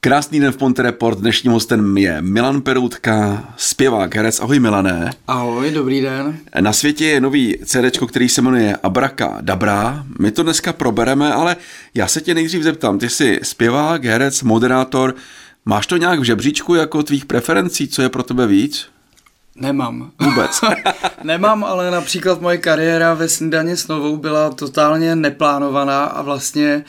Krásný den v Ponte Report. Dnešním hostem je Milan Peroutka, zpěvák, herec. Ahoj Milané. Ahoj, dobrý den. Na světě je nový CD, který se jmenuje Abraka Dabra. My to dneska probereme, ale já se tě nejdřív zeptám. Ty jsi zpěvák, herec, moderátor. Máš to nějak v žebříčku jako tvých preferencí? Co je pro tebe víc? Nemám. Vůbec. Nemám, ale například moje kariéra ve Snídaně s Novou byla totálně neplánovaná a vlastně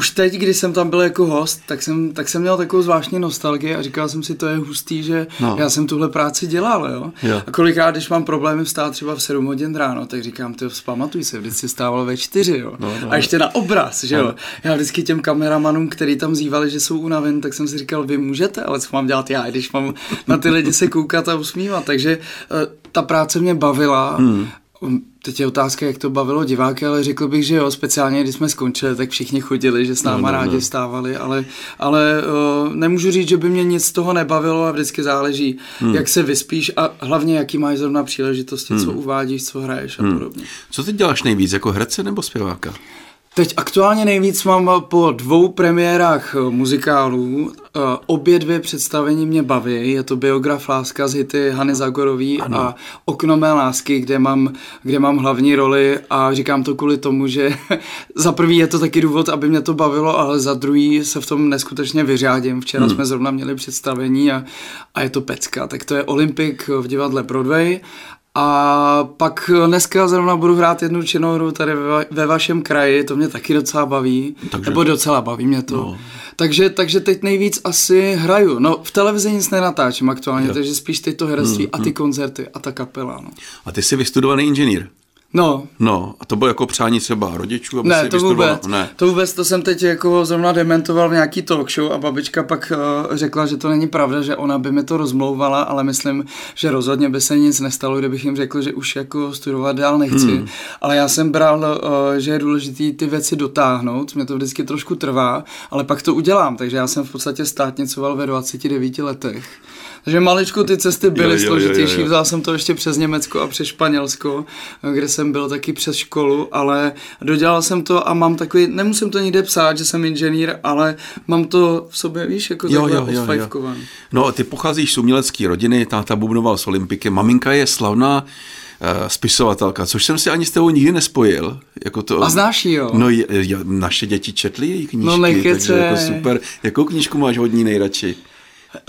už teď, když jsem tam byl jako host, tak jsem, tak jsem měl takovou zvláštní nostalgii a říkal jsem si, to je hustý, že no. já jsem tuhle práci dělal, jo? jo. A kolikrát, když mám problémy vstát třeba v 7 hodin ráno, tak říkám, ty vzpamatuj se, vždycky stával ve 4, jo? No, no, a ještě na obraz, že jo? No. Já vždycky těm kameramanům, který tam zývali, že jsou unaven, tak jsem si říkal, vy můžete, ale co mám dělat já, když mám na ty lidi se koukat a usmívat. Takže uh, ta práce mě bavila hmm. Teď je otázka, jak to bavilo diváky, ale řekl bych, že jo, speciálně když jsme skončili, tak všichni chodili, že s náma no, no, rádi no. stávali, ale, ale uh, nemůžu říct, že by mě nic z toho nebavilo a vždycky záleží, hmm. jak se vyspíš a hlavně jaký máš zrovna příležitosti, hmm. co uvádíš, co hraješ a hmm. podobně. Co ty děláš nejvíc, jako herce nebo zpěváka? Teď aktuálně nejvíc mám po dvou premiérách eh, muzikálů. Eh, obě dvě představení mě baví. Je to biograf Láska z hity Hany Zagorový ano. a Okno mé lásky, kde mám, kde mám hlavní roli a říkám to kvůli tomu, že za prvý je to taky důvod, aby mě to bavilo, ale za druhý se v tom neskutečně vyřádím. Včera hmm. jsme zrovna měli představení a, a je to pecka. Tak to je Olympik v divadle Broadway a pak dneska zrovna budu hrát jednu činnou hru tady ve, ve vašem kraji, to mě taky docela baví, takže, nebo docela baví mě to. No. Takže, takže teď nejvíc asi hraju. No v televizi nic nenatáčím aktuálně, jo. takže spíš teď to herectví hmm, a ty hmm. koncerty a ta kapela. No. A ty jsi vystudovaný inženýr. No. No, a to bylo jako přání třeba rodičů, aby ne, si to vůbec, ne, to vůbec, to jsem teď jako zrovna dementoval v nějaký talk show a babička pak uh, řekla, že to není pravda, že ona by mi to rozmlouvala, ale myslím, že rozhodně by se nic nestalo, kdybych jim řekl, že už jako studovat dál nechci. Hmm. Ale já jsem bral, uh, že je důležité ty věci dotáhnout, mě to vždycky trošku trvá, ale pak to udělám, takže já jsem v podstatě státnicoval ve 29 letech. Takže maličku ty cesty byly jo, jo, složitější, jo, jo, jo. vzal jsem to ještě přes Německo a přes Španělsko, kde jsem byl taky přes školu, ale dodělal jsem to a mám takový, nemusím to nikde psát, že jsem inženýr, ale mám to v sobě, víš, jako jo, jo, jo, jo. No, ty pocházíš z umělecké rodiny, táta bubnoval s Olympiky, maminka je slavná uh, spisovatelka, což jsem si ani s tebou nikdy nespojil. Jako to, a znáš ji, jo? No, je, je, naše děti četly její knížky, no, takže jako super. Jakou knížku máš hodní nejradši?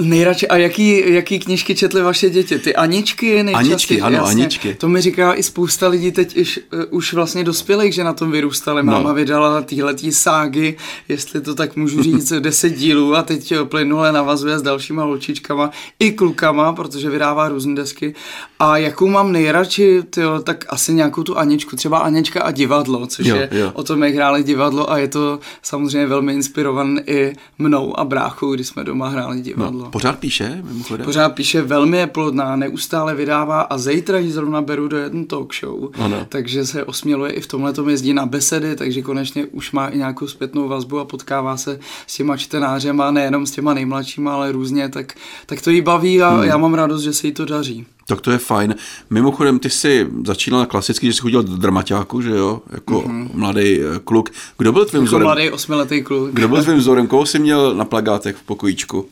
Nejradši, a jaký, jaký knížky četly vaše děti? Ty Aničky nejčastěji? Aničky, ano, jasně. Aničky. To mi říká i spousta lidí teď už, uh, už vlastně dospělých, že na tom vyrůstali. Máma no. vydala týhletý ságy, jestli to tak můžu říct, deset dílů a teď plynule navazuje s dalšíma holčičkama i klukama, protože vydává různé desky. A jakou mám nejradši, tyjo, tak asi nějakou tu Aničku, třeba Anička a divadlo, což jo, je jo. o tom, jak hráli divadlo a je to samozřejmě velmi inspirované i mnou a bráchou, když jsme doma hráli divadlo. No napadlo. Pořád píše, mimochodem? Pořád píše, velmi je plodná, neustále vydává a zítra ji zrovna beru do jedné talk show. Ano. Takže se osměluje i v tomhle tom jezdí na besedy, takže konečně už má i nějakou zpětnou vazbu a potkává se s těma čtenářema, nejenom s těma nejmladšíma, ale různě, tak, tak to jí baví a hmm. já mám radost, že se jí to daří. Tak to je fajn. Mimochodem, ty jsi začínal klasicky, že jsi chodil do dramaťáku, že jo? Jako mm-hmm. mladý eh, kluk. Kdo byl tvým jako vzorem? mladý osmiletý kluk. Kdo byl tvým vzorem? Koho jsi měl na plagátech v pokojíčku?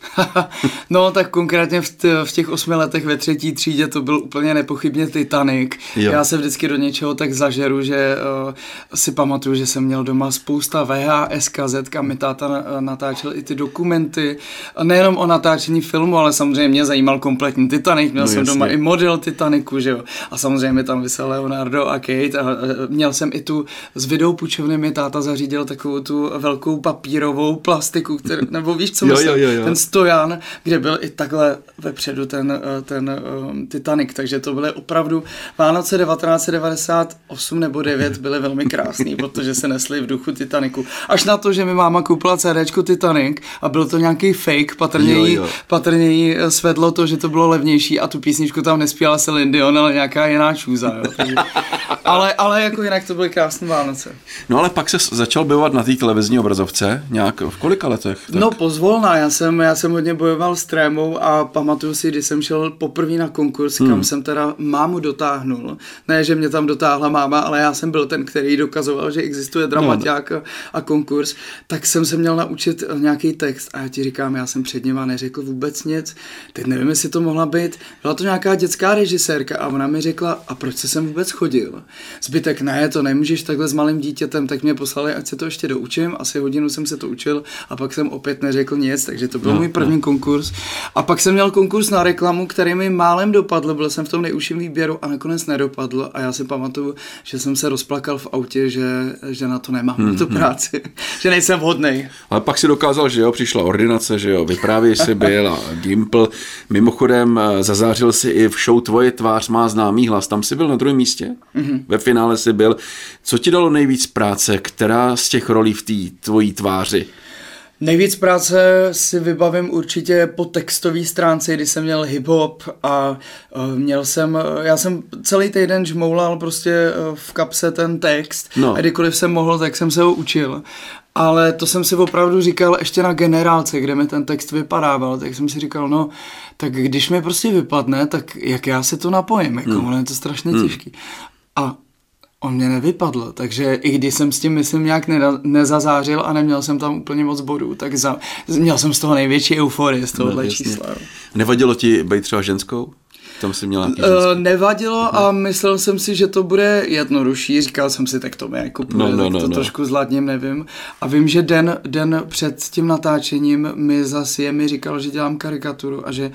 no, tak konkrétně v, t- v těch osmi letech ve třetí třídě to byl úplně nepochybně Titanic. Jo. Já se vždycky do něčeho tak zažeru, že uh, si pamatuju, že jsem měl doma spousta VHS kazet, kam mi táta natáčel i ty dokumenty. Nejenom o natáčení filmu, ale samozřejmě mě zajímal kompletní Titanic. Měl no, jsem jasně. doma i model Titaniku, že jo. A samozřejmě tam vysel Leonardo a Kate a měl jsem i tu z videopůjčovny mi táta zařídil takovou tu velkou papírovou plastiku, který, nebo víš, co myslím, jo, jo, jo. ten stojan, kde byl i takhle vepředu ten, eh, ten um, Titanic, takže to byly opravdu Vánoce 1998 nebo 9 byly velmi krásný, protože se nesly v duchu Titaniku. Až na to, že mi máma koupila CDčko Titanic a byl to nějaký fake, patrně, jo, jo. Jí, patrně jí svedlo to, že to bylo levnější a tu písničku tam nespěla se Lindion, ale nějaká jiná čůza, jo. Takže, ale, ale jako jinak to byly krásné Vánoce. No ale pak se začal bojovat na té televizní obrazovce, nějak v kolika letech? Tak? No pozvolná, já jsem, já jsem hodně bojoval s trémou a pamatuju si, když jsem šel poprvé na konkurs, hmm. kam jsem teda mámu dotáhnul. Ne, že mě tam dotáhla máma, ale já jsem byl ten, který dokazoval, že existuje dramaťák no, no. a konkurs, tak jsem se měl naučit nějaký text a já ti říkám, já jsem před nima neřekl vůbec nic. Teď nevím, jestli to mohla být. Byla to nějaká dětská režisérka a ona mi řekla, a proč se sem vůbec chodil? Zbytek ne, to nemůžeš takhle s malým dítětem, tak mě poslali, ať se to ještě doučím. Asi hodinu jsem se to učil a pak jsem opět neřekl nic, takže to byl no, můj první no. konkurs. A pak jsem měl konkurs na reklamu, který mi málem dopadl, byl jsem v tom nejužším výběru a nakonec nedopadl a já si pamatuju, že jsem se rozplakal v autě, že, že na to nemám, hmm, tu hmm. práci, hmm. že nejsem vhodný. Ale pak si dokázal, že jo, přišla ordinace, že jo, vyprávěj si byl a Gimple. Mimochodem eh, zazářil si i v show Tvoje tvář má známý hlas, tam si byl na druhém místě, mm-hmm. ve finále si byl. Co ti dalo nejvíc práce, která z těch rolí v té tvojí tváři? Nejvíc práce si vybavím určitě po textové stránce, kdy jsem měl hip-hop a uh, měl jsem, uh, já jsem celý týden žmoulal prostě uh, v kapse ten text no. a kdykoliv jsem mohl, tak jsem se ho učil. Ale to jsem si opravdu říkal ještě na generálce, kde mi ten text vypadával, tak jsem si říkal, no, tak když mi prostě vypadne, tak jak já si to napojím, jako, hmm. je to strašně hmm. těžký. A On mě nevypadl, takže i když jsem s tím, myslím, nějak nezazářil a neměl jsem tam úplně moc bodů, tak za, měl jsem z toho největší euforii, z tohohle no, čísla. Nevadilo ti být třeba ženskou? Tam si měla uh, Nevadilo a myslel jsem si, že to bude jednodušší. Říkal jsem si, tak to mi jako půjde, no, no, no, to no. trošku zlatním, nevím. A vím, že den, den před tím natáčením mi zase je mi říkal, že dělám karikaturu a že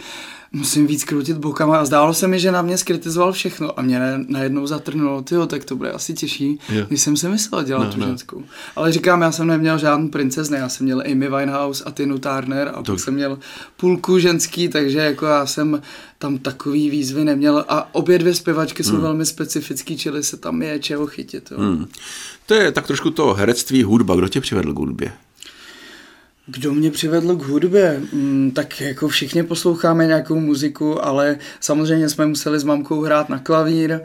musím víc krutit bokama a zdálo se mi, že na mě skritizoval všechno a mě najednou zatrnulo, tyjo, tak to bude asi těžší, jo. než jsem si myslel dělat no, tu no. ženskou. Ale říkám, já jsem neměl žádný princezny, já jsem měl Amy Winehouse a Tinu Turner a pak jsem měl půlku ženský, takže jako já jsem tam takový výzvy neměl a obě dvě zpěvačky hmm. jsou velmi specifický, čili se tam je čeho chytit. Jo. Hmm. To je tak trošku to herectví, hudba. Kdo tě přivedl k hudbě? Kdo mě přivedl k hudbě? Mm, tak jako všichni posloucháme nějakou muziku, ale samozřejmě jsme museli s mamkou hrát na klavír,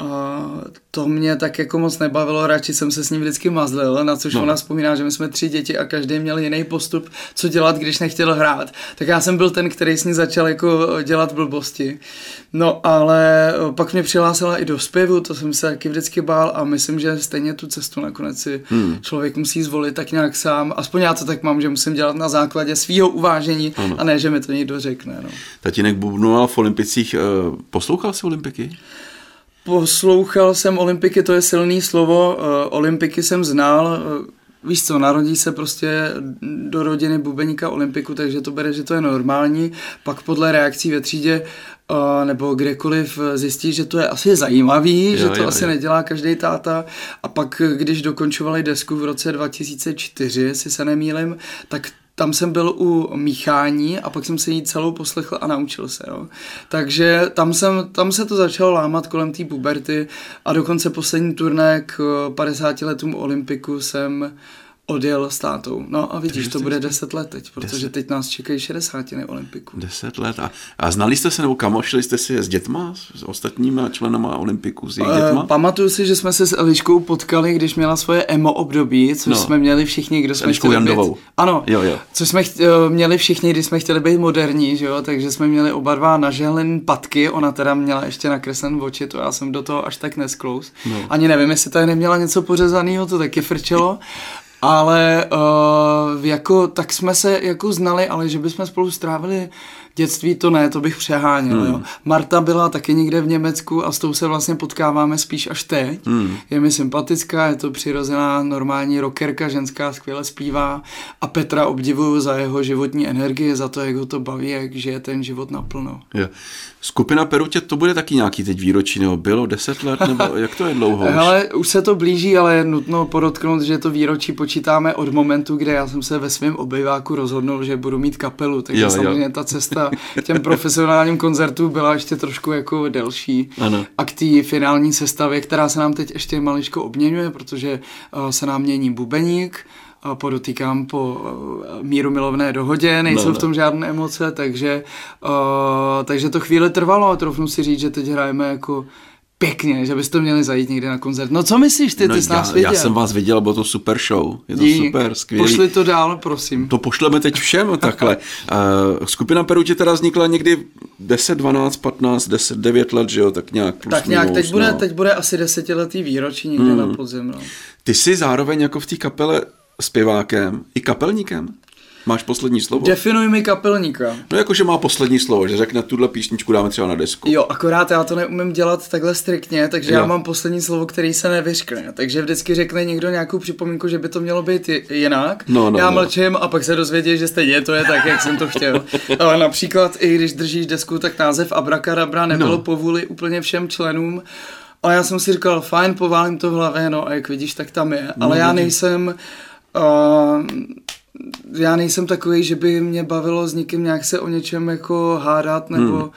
a to mě tak jako moc nebavilo, radši jsem se s ním vždycky mazlil, na což no. ona vzpomíná, že my jsme tři děti a každý měl jiný postup, co dělat, když nechtěl hrát. Tak já jsem byl ten, který s ní začal jako dělat blbosti. No ale pak mě přihlásila i do zpěvu, to jsem se taky vždycky bál a myslím, že stejně tu cestu nakonec si hmm. člověk musí zvolit tak nějak sám. Aspoň já to tak mám, že musím dělat na základě svého uvážení ano. a ne, že mi to někdo řekne. No. Tatínek bubnoval v Olympicích, eh, poslouchal si Olympiky? Poslouchal jsem Olympiky, to je silný slovo, uh, Olympiky jsem znal, uh, víš co, narodí se prostě do rodiny bubeníka Olympiku, takže to bere, že to je normální, pak podle reakcí ve třídě uh, nebo kdekoliv zjistí, že to je asi zajímavý, jo, že to jo, asi jo. nedělá každý táta a pak, když dokončovali desku v roce 2004, jestli se nemýlim, tak tam jsem byl u míchání a pak jsem se jí celou poslechl a naučil se. Jo. Takže tam, jsem, tam se to začalo lámat kolem té puberty a dokonce poslední turné k 50 letům Olympiku jsem odjel s tátou. No a vidíš, to bude 10 let teď, protože deset. teď nás čekají 60 na Olympiku. 10 let. A, a znali jste se nebo kamošili jste si s dětma, s ostatními členama Olympiku, s jejich eh, dětma? Uh, pamatuju si, že jsme se s Eliškou potkali, když měla svoje emo období, což no. jsme měli všichni, kdo jsme Eliškou chtěli Jandovou. být. Ano, jo, jo. což jsme chtě, eh, měli všichni, když jsme chtěli být moderní, že jo? takže jsme měli oba dva nažehlen patky, ona teda měla ještě nakreslen oči, to já jsem do toho až tak nesklous. No. Ani nevím, jestli tady neměla něco pořezaného, to taky frčelo. Ale uh, jako, tak jsme se jako znali, ale že bychom spolu strávili dětství, to ne, to bych přeháněl. Hmm. Jo. Marta byla taky někde v Německu a s tou se vlastně potkáváme spíš až teď. Hmm. Je mi sympatická, je to přirozená normální rockerka, ženská, skvěle zpívá a Petra obdivuju za jeho životní energii, za to, jak ho to baví, jak žije ten život naplno. Je. Skupina Perutě, to bude taky nějaký teď výročí, nebo bylo deset let, nebo jak to je dlouho už? Ale už se to blíží, ale je nutno podotknout, že to výročí počítáme od momentu, kde já jsem se ve svém obyváku rozhodnul, že budu mít kapelu, takže jo, samozřejmě jo. ta cesta těm profesionálním koncertů byla ještě trošku jako delší. Ano. A k té finální sestavě, která se nám teď ještě maličko obměňuje, protože uh, se nám mění bubeník, podotýkám po míru milovné dohodě, nejsou no, no. v tom žádné emoce, takže, uh, takže to chvíli trvalo a trofnu si říct, že teď hrajeme jako pěkně, že byste měli zajít někde na koncert. No co myslíš ty, no, ty jsi já, nás viděl? Já jsem vás viděl, bylo to super show. Je to Dí, super, skvělý. Pošli to dál, prosím. To pošleme teď všem takhle. Uh, skupina Perutě teda vznikla někdy 10, 12, 15, 10, 9 let, že jo, tak nějak plus Tak nějak, minus, teď, bude, no. teď bude asi desetiletý výročí někde Hmm. na podzim. No. Ty jsi zároveň jako v té kapele zpěvákem i kapelníkem? Máš poslední slovo? Definuj mi kapelníka. No jakože má poslední slovo, že řekne tuhle písničku dáme třeba na desku. Jo, akorát já to neumím dělat takhle striktně, takže Jo. já mám poslední slovo, který se nevyřkne. Takže vždycky řekne někdo nějakou připomínku, že by to mělo být ji- jinak. No, no, já no. mlčím a pak se dozvědí, že stejně to je tak, jak jsem to chtěl. Ale například i když držíš desku, tak název Abracadabra nebylo No. povůli úplně všem členům. A já jsem si říkal, fajn, poválím to v hlavě, no a jak vidíš, tak tam je. Ale já vidíš. nejsem... Uh, já nejsem takový, že by mě bavilo s někým nějak se o něčem jako hádat nebo hmm.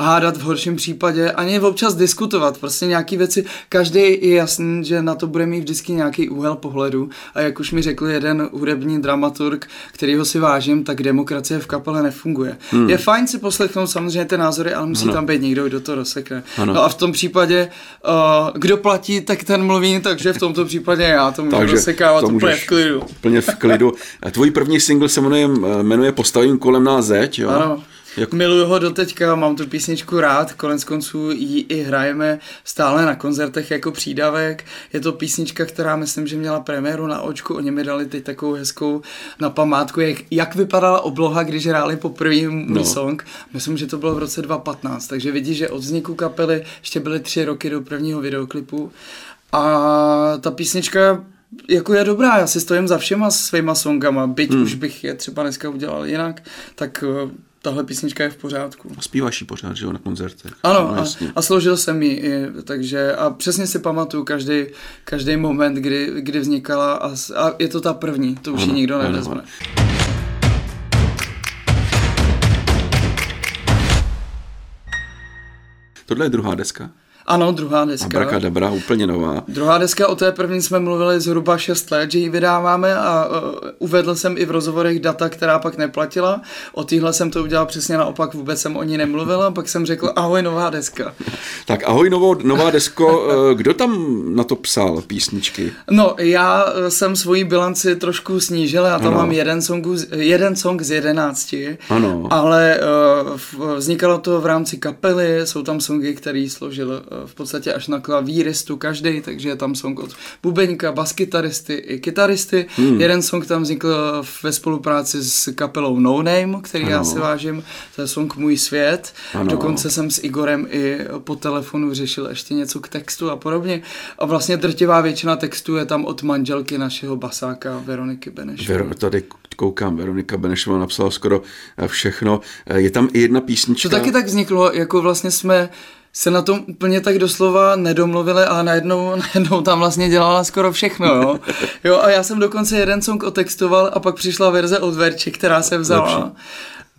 Hádat v horším případě, ani občas diskutovat, prostě nějaký věci, každý je jasný, že na to bude mít vždycky nějaký úhel pohledu a jak už mi řekl jeden hudební dramaturg, kterýho si vážím, tak demokracie v kapele nefunguje. Hmm. Je fajn si poslechnout samozřejmě ty názory, ale musí Ano. tam být někdo, kdo to rozsekne. Ano. No a v tom případě, uh, kdo platí, tak ten mluví, takže v tomto případě já to můžu Takže rozsekávat to úplně v klidu. Úplně v klidu. Tvůj první single se jmenuje, jmenuje Postavím kolem nás zeď, jo? Ano. Jak- Miluju ho doteďka, mám tu písničku rád, konec konců ji i hrajeme stále na koncertech jako přídavek. Je to písnička, která myslím, že měla premiéru na očku, oni mi dali teď takovou hezkou na památku, jak, jak vypadala obloha, když hráli poprvé můj No. song. Myslím, že to bylo v roce 2015, takže vidíš, že od vzniku kapely ještě byly tři roky do prvního videoklipu. A ta písnička jako je dobrá, já si stojím za všema svýma songama, byť hmm. už bych je třeba dneska udělal jinak, tak tahle písnička je v pořádku. Zpíváš ji pořád, že jo, na koncertech. Ano, no, a, jasně. a složil jsem ji, i, takže a přesně si pamatuju každý, každý moment, kdy, kdy vznikala a, a je to ta první, to už ji Ano, nikdo ano, nevezme. ano. Tohle je druhá deska. Ano, druhá deska. Abracadabra, úplně nová. Druhá deska, o té první jsme mluvili zhruba 6 let, že ji vydáváme a uh, uvedl jsem i v rozhovorech data, která pak neplatila. O téhle jsem to udělal přesně naopak, vůbec jsem o ní nemluvil a pak jsem řekl ahoj, nová deska. Tak ahoj, novou, nová desko. Eh, Kdo tam na to psal písničky? No, já eh, jsem svoji bilanci trošku snížil, já tam Ano. mám jeden, songu, jeden song z jedenácti, Ano. ale uh, vznikalo to v rámci kapely, jsou tam songy, který složil uh, v podstatě až na klavíristu každý, takže je tam song od bubeníka, baskytaristy i kytaristy. Hmm. Jeden song tam vznikl ve spolupráci s kapelou No Name, který ano. já si vážím, to je song Můj svět. Ano. Dokonce jsem s Igorem i po telefonu řešil ještě něco k textu a podobně. A vlastně drtivá většina textu je tam od manželky našeho basáka Veroniky Benešové. Vero, tady koukám, Veronika Benešová napsala skoro eh, všechno. Eh, Je tam i jedna písnička. To taky tak vzniklo, jako vlastně jsme se na tom úplně tak doslova nedomluvili a najednou, najednou tam vlastně dělala skoro všechno, jo. jo. a já jsem dokonce jeden song otextoval a pak přišla verze od Verči, která se vzala. Lepší.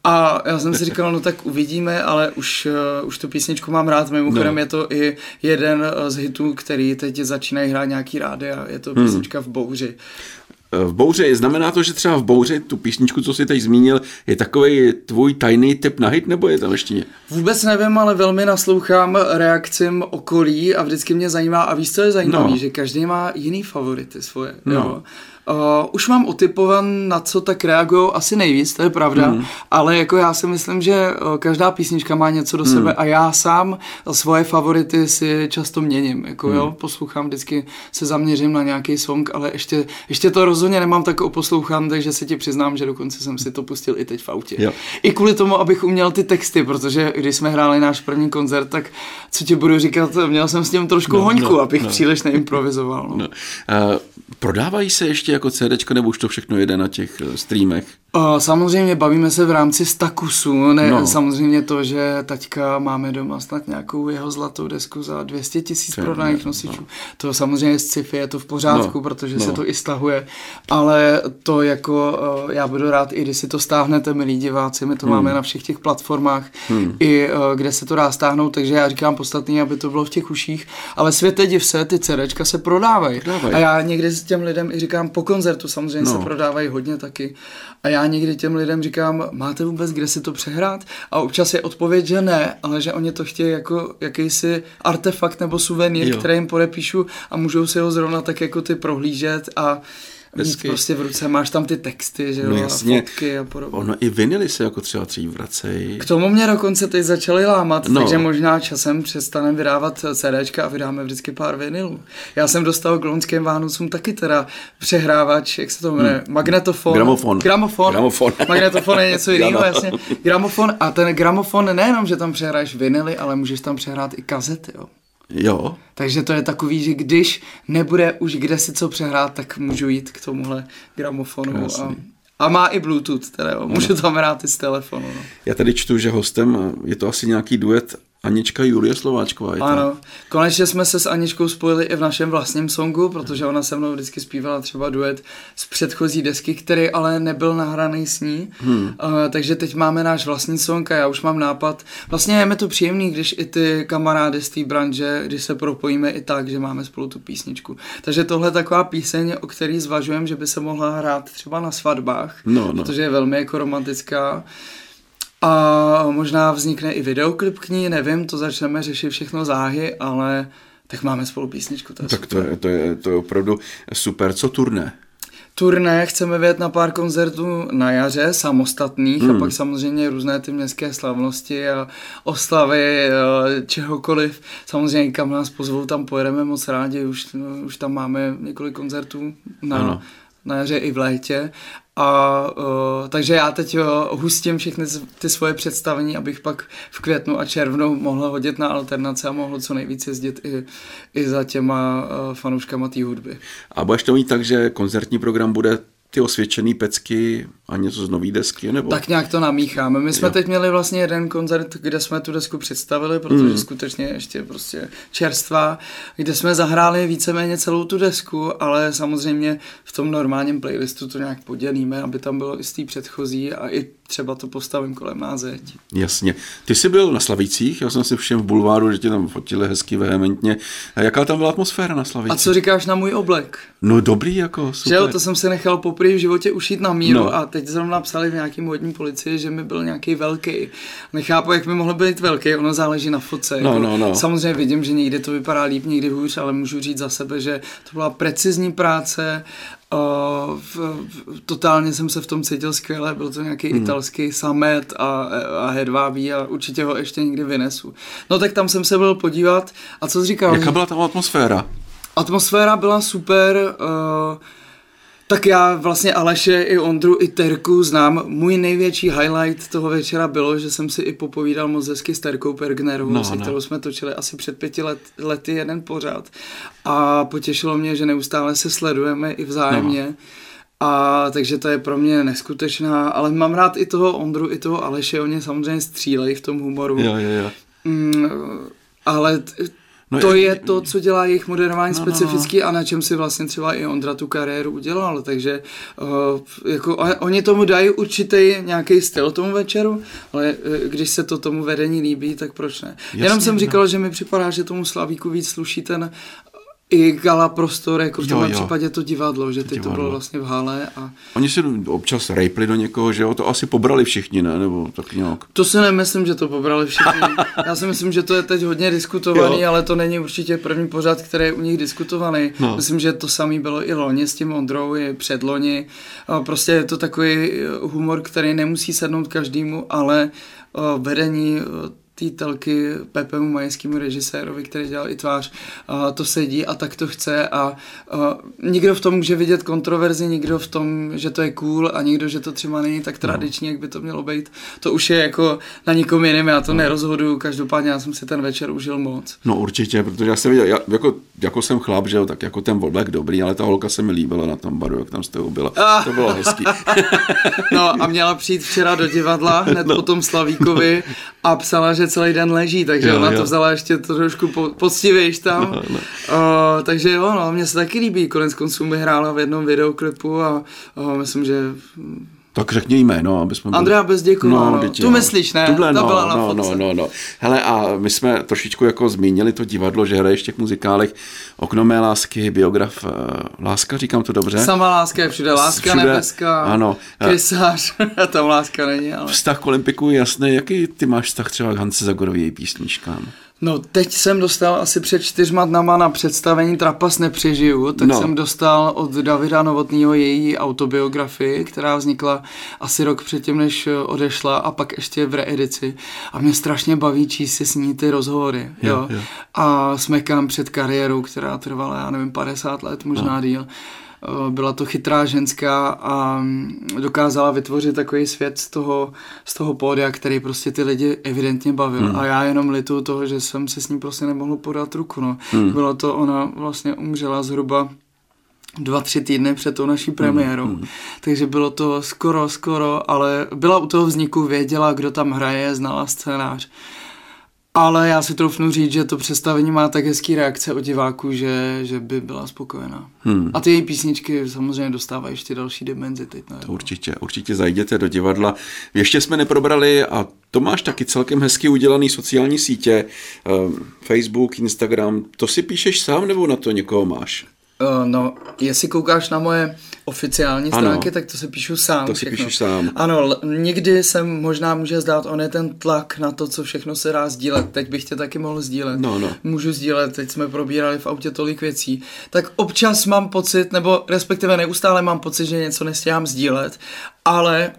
A já jsem si říkal, no tak uvidíme, ale už, uh, už tu písničku mám rád. Mimochodem No. je to i jeden uh, z hitů, který teď začínají hrát nějaký rády a je to písnička v bouři. Eh, V bouři, znamená to, že třeba v bouři tu písničku, co jsi teď zmínil, je takový tvůj tajný tip na hit, nebo je tam ještě ně? Vůbec nevím, ale velmi naslouchám reakcím okolí a vždycky mě zajímá, a víš, co je zajímavé, No. že každý má jiný favority svoje. No. Jo. Uh, už mám otypovan, na co tak reagují asi nejvíc, to je pravda, Hmm. ale jako já si myslím, že uh, každá písnička má něco do Hmm. sebe a já sám svoje favority si často měním, jako Hmm. jo, poslouchám vždycky, se zaměřím na nějaký song, ale ještě, ještě to rozhodně nemám tak oposlouchám, takže se ti přiznám, že dokonce jsem si to pustil i teď v autě. Jo. I kvůli tomu, abych uměl ty texty, protože když jsme hráli náš první koncert, tak co ti budu říkat, měl jsem s tím trošku No, hoňku, no, abych no. příliš neimprovizoval. No. No. Uh, prodávají se ještě jako CDčko, nebo už to všechno jede na těch eh, streamech? Uh, samozřejmě bavíme se v rámci Stakusu, ne, No. no. samozřejmě to, že taťka máme doma snad nějakou jeho zlatou desku za 200 tisíc je prodaných ne- nosičů. no. To samozřejmě z sci-fi je to v pořádku, No, protože no. se to i stahuje, ale to jako, uh, já budu rád, i když si to stáhnete, milí diváci, my to Hmm. máme na všech těch platformách, i uh, kde se to dá stáhnout, takže já říkám podstatný, aby to bylo v těch uších, ale světe div se, ty CDčka se prodávají. Prodávají. A já někdy s těm lidem i říkám, po koncertu samozřejmě no. se prodávají hodně taky. A já někdy těm lidem říkám, máte vůbec kde si to přehrát? A občas je odpověď, že ne, ale že oni to chtějí jako jakýsi artefakt nebo suvenýr, který jim podepíšu a můžou si ho zrovna tak jako ty prohlížet a Hezky. prostě v ruce, máš tam ty texty, že jo, no jasně. a fotky a podobně. Ono i vinily se jako třeba dřív vracejí. K tomu mě dokonce teď začaly lámat, no. takže možná časem přestaneme vydávat CDčka a vydáme vždycky pár vinylů. Já jsem dostal k loňským Vánocům taky teda přehrávač, jak se to jmenuje, hmm. magnetofon. Gramofon. Gramofon. Gramofon. Magnetofon je něco jiného, jasně. Gramofon a ten gramofon nejenom, že tam přehráš vinily, ale můžeš tam přehrát i kazety, jo. Jo. Takže to je takový, že když nebude už kde si co přehrát, tak můžu jít k tomuhle gramofonu. A, a má i Bluetooth, teda jo. můžu tam hrát i z telefonu. No. Já tady čtu, že hostem je to asi nějaký duet Anička Julie Slováčková. Je ano, konečně jsme se s Aničkou spojili i v našem vlastním songu, protože ona se mnou vždycky zpívala třeba duet z předchozí desky, který ale nebyl nahraný s ní. Hmm. Uh, takže teď máme náš vlastní song a já už mám nápad. Vlastně je mi to příjemný, když i ty kamarády z té branže, když se propojíme i tak, že máme spolu tu písničku. Takže tohle je taková píseň, o který zvažujeme, že by se mohla hrát třeba na svatbách, no, no. protože je velmi jako romantická. A možná vznikne i videoklip k ní, nevím, to začneme řešit všechno záhy, ale tak máme spolu písničku. To je tak to je, to, je, to je opravdu super. Co turné? Turné chceme vyjet na pár koncertů na jaře, samostatných hmm. a pak samozřejmě různé ty městské slavnosti a oslavy, čehokoliv. Samozřejmě kam nás pozvou, tam pojedeme moc rádi, už, už tam máme několik koncertů na, ano. Na jaře i v létě a uh, takže já teď uh, hustím všechny ty svoje představení, abych pak v květnu a červnu mohl hodit na alternace a mohl co nejvíc jezdit i, i za těma uh, fanouškama té hudby. A budeš to mít tak, že koncertní program bude ty osvědčený pecky a něco z nový desky, nebo? Tak nějak to namícháme. My jsme jo. teď měli vlastně jeden koncert, kde jsme tu desku představili, protože mm. skutečně ještě prostě čerstvá, kde jsme zahráli víceméně celou tu desku, ale samozřejmě v tom normálním playlistu to nějak podělíme, aby tam bylo i z té předchozí a i třeba to postavím kolem nás zeď. Jasně. Ty jsi byl na Slavících, já jsem si všem v bulváru, že tě tam fotili hezky vehementně. A jaká tam byla atmosféra na Slavících? A co říkáš na můj oblek? No dobrý, jako super. Že jo, to jsem se nechal poprvé v životě ušít na míru no. a teď zrovna psali v nějakým vodní policii, že mi byl nějaký velký. Nechápu, jak mi mohl být velký, ono záleží na foce. No, jako, no, no. Samozřejmě vidím, že někdy to vypadá líp, někdy hůř, ale můžu říct za sebe, že to byla precizní práce, Uh, v, v, totálně jsem se v tom cítil skvěle, byl to nějaký hmm. italský samet a, a hedvábí a určitě ho ještě někdy vynesu. No tak tam jsem se byl podívat a co jsi říkal? Jaká byla tam atmosféra? Atmosféra byla super, uh, tak já vlastně Aleše i Ondru i Terku znám. Můj největší highlight toho večera bylo, že jsem si i popovídal moc hezky s Terkou Pergnerovou, no, se no. kterou jsme točili asi před pěti let, lety jeden pořád. A potěšilo mě, že neustále se sledujeme i vzájemně. No. A takže to je pro mě neskutečná, ale mám rád i toho Ondru, i toho Aleše, oni samozřejmě střílejí v tom humoru. Jo, jo, jo. Mm, ale No to je, je to, co dělá jejich moderování no, specifický no, no. a na čem si vlastně třeba i Ondra tu kariéru udělal, takže uh, jako, oni tomu dají určitý nějaký styl tomu večeru, ale uh, když se to tomu vedení líbí, tak proč ne? Jasně, Jenom jsem říkal, no. že mi připadá, že tomu Slavíku víc sluší ten i gala prostor, jako v tomhle jo, jo. případě to divadlo, že teď to bylo vlastně v hale. A... Oni si občas rejpli do někoho, že jo, to asi pobrali všichni, ne, nebo tak nějak. To si nemyslím, že to pobrali všichni. Já si myslím, že to je teď hodně diskutovaný, jo. ale to není určitě první pořad, který je u nich diskutovaný. No. Myslím, že to samé bylo i loni s tím Ondrou, i předloni. Prostě je to takový humor, který nemusí sednout každému, ale vedení té telky Pepemu Majskému režisérovi, který dělal i tvář, uh, to sedí a tak to chce a uh, nikdo v tom může vidět kontroverzi, nikdo v tom, že to je cool a nikdo, že to třeba není tak no. tradiční, no. jak by to mělo být. To už je jako na nikom jiném, já to no. nerozhoduju, každopádně já jsem si ten večer užil moc. No určitě, protože já jsem viděl, já, jako, jako jsem chlap, že jo, tak jako ten oblek dobrý, ale ta holka se mi líbila na tom baru, jak tam z toho byla. Ah. To bylo hezký. no a měla přijít včera do divadla, hned no. po tom Slavíkovi a psala, že celý den leží, takže jo, ona jo. to vzala ještě trošku po, poctivějš tam. No, no. Uh, takže jo, no, mně se taky líbí, konec konců mi hrála v jednom videoklipu a uh, myslím, že Tak řekni jméno, aby jsme... Andrea Bezděková, no, no. Tu myslíš, ne? Tuhle, no, byla na no, fotce. no, no, no. Hele, a my jsme trošičku jako zmínili to divadlo, že hraješ v těch muzikálech Okno mé lásky, biograf uh, Láska, říkám to dobře? Sama láska je všude, láska Všude, nebeská, ano. krysář, tam láska není, ale... Vztah k Olympiku je jasný. Jaký ty máš vztah třeba k Hance Zagorově její písničkám? No, teď jsem dostal asi před čtyřma dnama na představení Trapas nepřežiju, tak No. jsem dostal od Davida Novotného její autobiografii, která vznikla asi rok předtím, než odešla a pak ještě v reedici. A mě strašně baví číst si s ní ty rozhovory. Jo, Jo, jo. A smekám před kariérou, která trvala, já nevím, 50 let, možná No. díl. Eh, Byla to chytrá ženská a mm, dokázala vytvořit takový svět z toho, z toho pódia, který prostě ty lidi evidentně bavil. Hmm. A já jenom litu toho, že jsem se s ní prostě nemohl podat ruku. No. Hmm. Bylo to, ona vlastně umřela zhruba dva, tři týdny před tou naší premiérou. Hmm. Takže bylo to skoro, skoro, ale byla u toho vzniku, věděla, kdo tam hraje, znala scénář. Ale já si troufnu říct, že to představení má tak hezký reakce od diváků, že, že by byla spokojená. Hmm. A ty její písničky samozřejmě dostávají ještě další dimenzi teď. Ne? To určitě, určitě zajděte do divadla. Ještě jsme neprobrali a to máš taky celkem hezky udělaný sociální sítě, eh, Facebook, Instagram, to si píšeš sám nebo na to někoho máš? Uh, no, jestli koukáš na moje oficiální Ano. stránky, tak to se píšu sám. To si píšeš sám. Ano, někdy se možná může zdát, on je ten tlak na to, co všechno se dá sdílet. Teď bych tě taky mohl sdílet. No, no. Můžu sdílet, teď jsme probírali v autě tolik věcí. Tak občas mám pocit, nebo respektive neustále mám pocit, že něco nestíhám sdílet, ale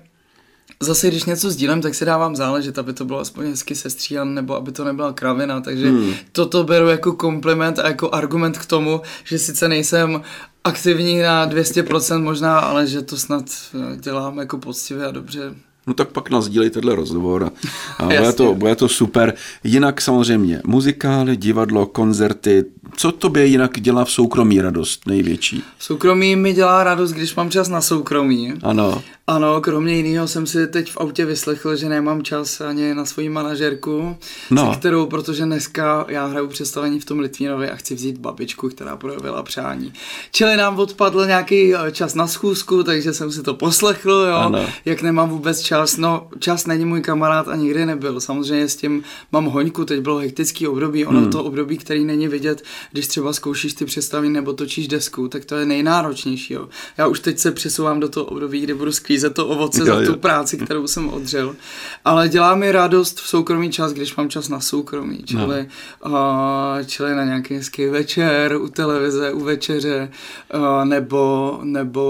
Zase, když něco sdílím, tak si dávám záležet, aby to bylo aspoň hezky sestříhan, nebo aby to nebyla kravina, takže hmm. toto beru jako kompliment a jako argument k tomu, že sice nejsem aktivní na 200% možná, ale že to snad eh, dělám jako poctivě a dobře. No tak pak nazdílej tenhle rozhovor a, a bude, to, bude to super. Jinak samozřejmě muzikály, divadlo, koncerty. Co tobě jinak dělá v soukromí radost největší? Soukromí mi dělá radost, když mám čas na soukromí. Ano. Ano, kromě jiného jsem si teď v autě vyslechl, že nemám čas ani na svoji manažerku, No. se kterou, protože dneska já hraju představení v tom Litvínově a chci vzít babičku, která projevila přání. Čili nám odpadl nějaký eh, čas na schůzku, takže jsem si to poslechl, jo, Ano. jak nemám vůbec čas. No, čas není můj kamarád a nikdy nebyl. Samozřejmě s tím mám hoňku, teď bylo hektický období, ono hmm. to období, který není vidět, když třeba zkoušíš ty představení nebo točíš desku, tak to je nejnáročnější. Jo. Já už teď se přesouvám do toho období, kdy budu sklízet to ovoce Jo, za tu práci, kterou jsem odřel. Ale dělá mi radost v soukromý čas, když mám čas na soukromí, čili, no. uh, čili na nějaký hezký večer u televize, u večeře, uh, nebo, nebo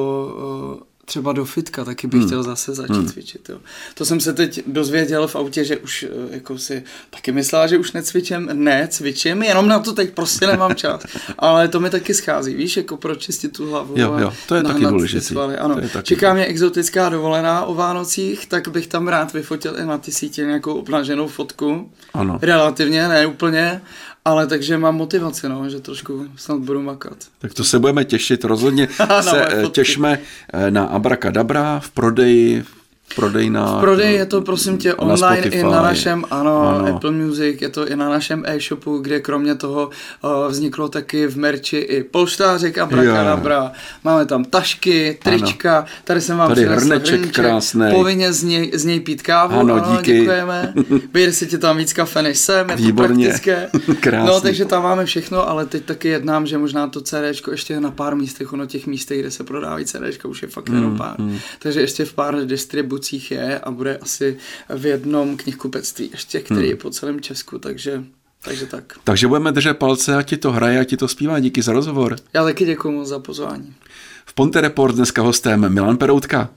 uh, třeba do fitka, taky bych hmm. chtěl zase začít hmm. cvičit. Jo. To jsem se teď dozvěděl v autě, že už eh, jako si taky myslela, že už necvičím. Ne, cvičím, jenom na to teď prostě nemám čas. Ale to mi taky schází, víš, jako pročistit tu hlavu. Jo, jo, to je taky. Svaly. Ano, To je taky čeká mě exotická dovolená o Vánocích, tak bych tam rád vyfotil i na ty sítě nějakou obnaženou fotku. Ano. Relativně, ne úplně, ale takže mám motivaci, no, že trošku snad budu makat. Tak to se budeme těšit. Rozhodně se eh, těšíme eh, na Abracadabra v prodeji, v prodejnách. V prodeji je to prosím tě na online i Spotify. na našem, ano, Ano. Apple Music, je to i na našem e-shopu, kde kromě toho uh, vzniklo taky v merči i polštářek a brakadabra. Máme tam tašky, trička, ano. tady jsem vám Tady hrneček krásnej. Povinně z něj, z něj pít kávu, Ano, ano, díky. děkujeme. Vyjde si ti tam víc kafe než sem, je Výborně. to praktické. Krásný. No, takže tam máme všechno, ale teď taky jednám, že možná to CDčko ještě na pár místech, ono těch místech, kde se prodávají CDčka, už je fakt Hmm, jenom pár. Takže ještě v pár distribucích je a bude asi v jednom knihkupectví ještě, který Hmm. je po celém Česku, takže, takže tak. Takže budeme držet palce, a ti to hraje, a ti to zpívá. Díky za rozhovor. Já taky děkuji moc za pozvání. V Ponte Report dneska hostem Milan Peroutka.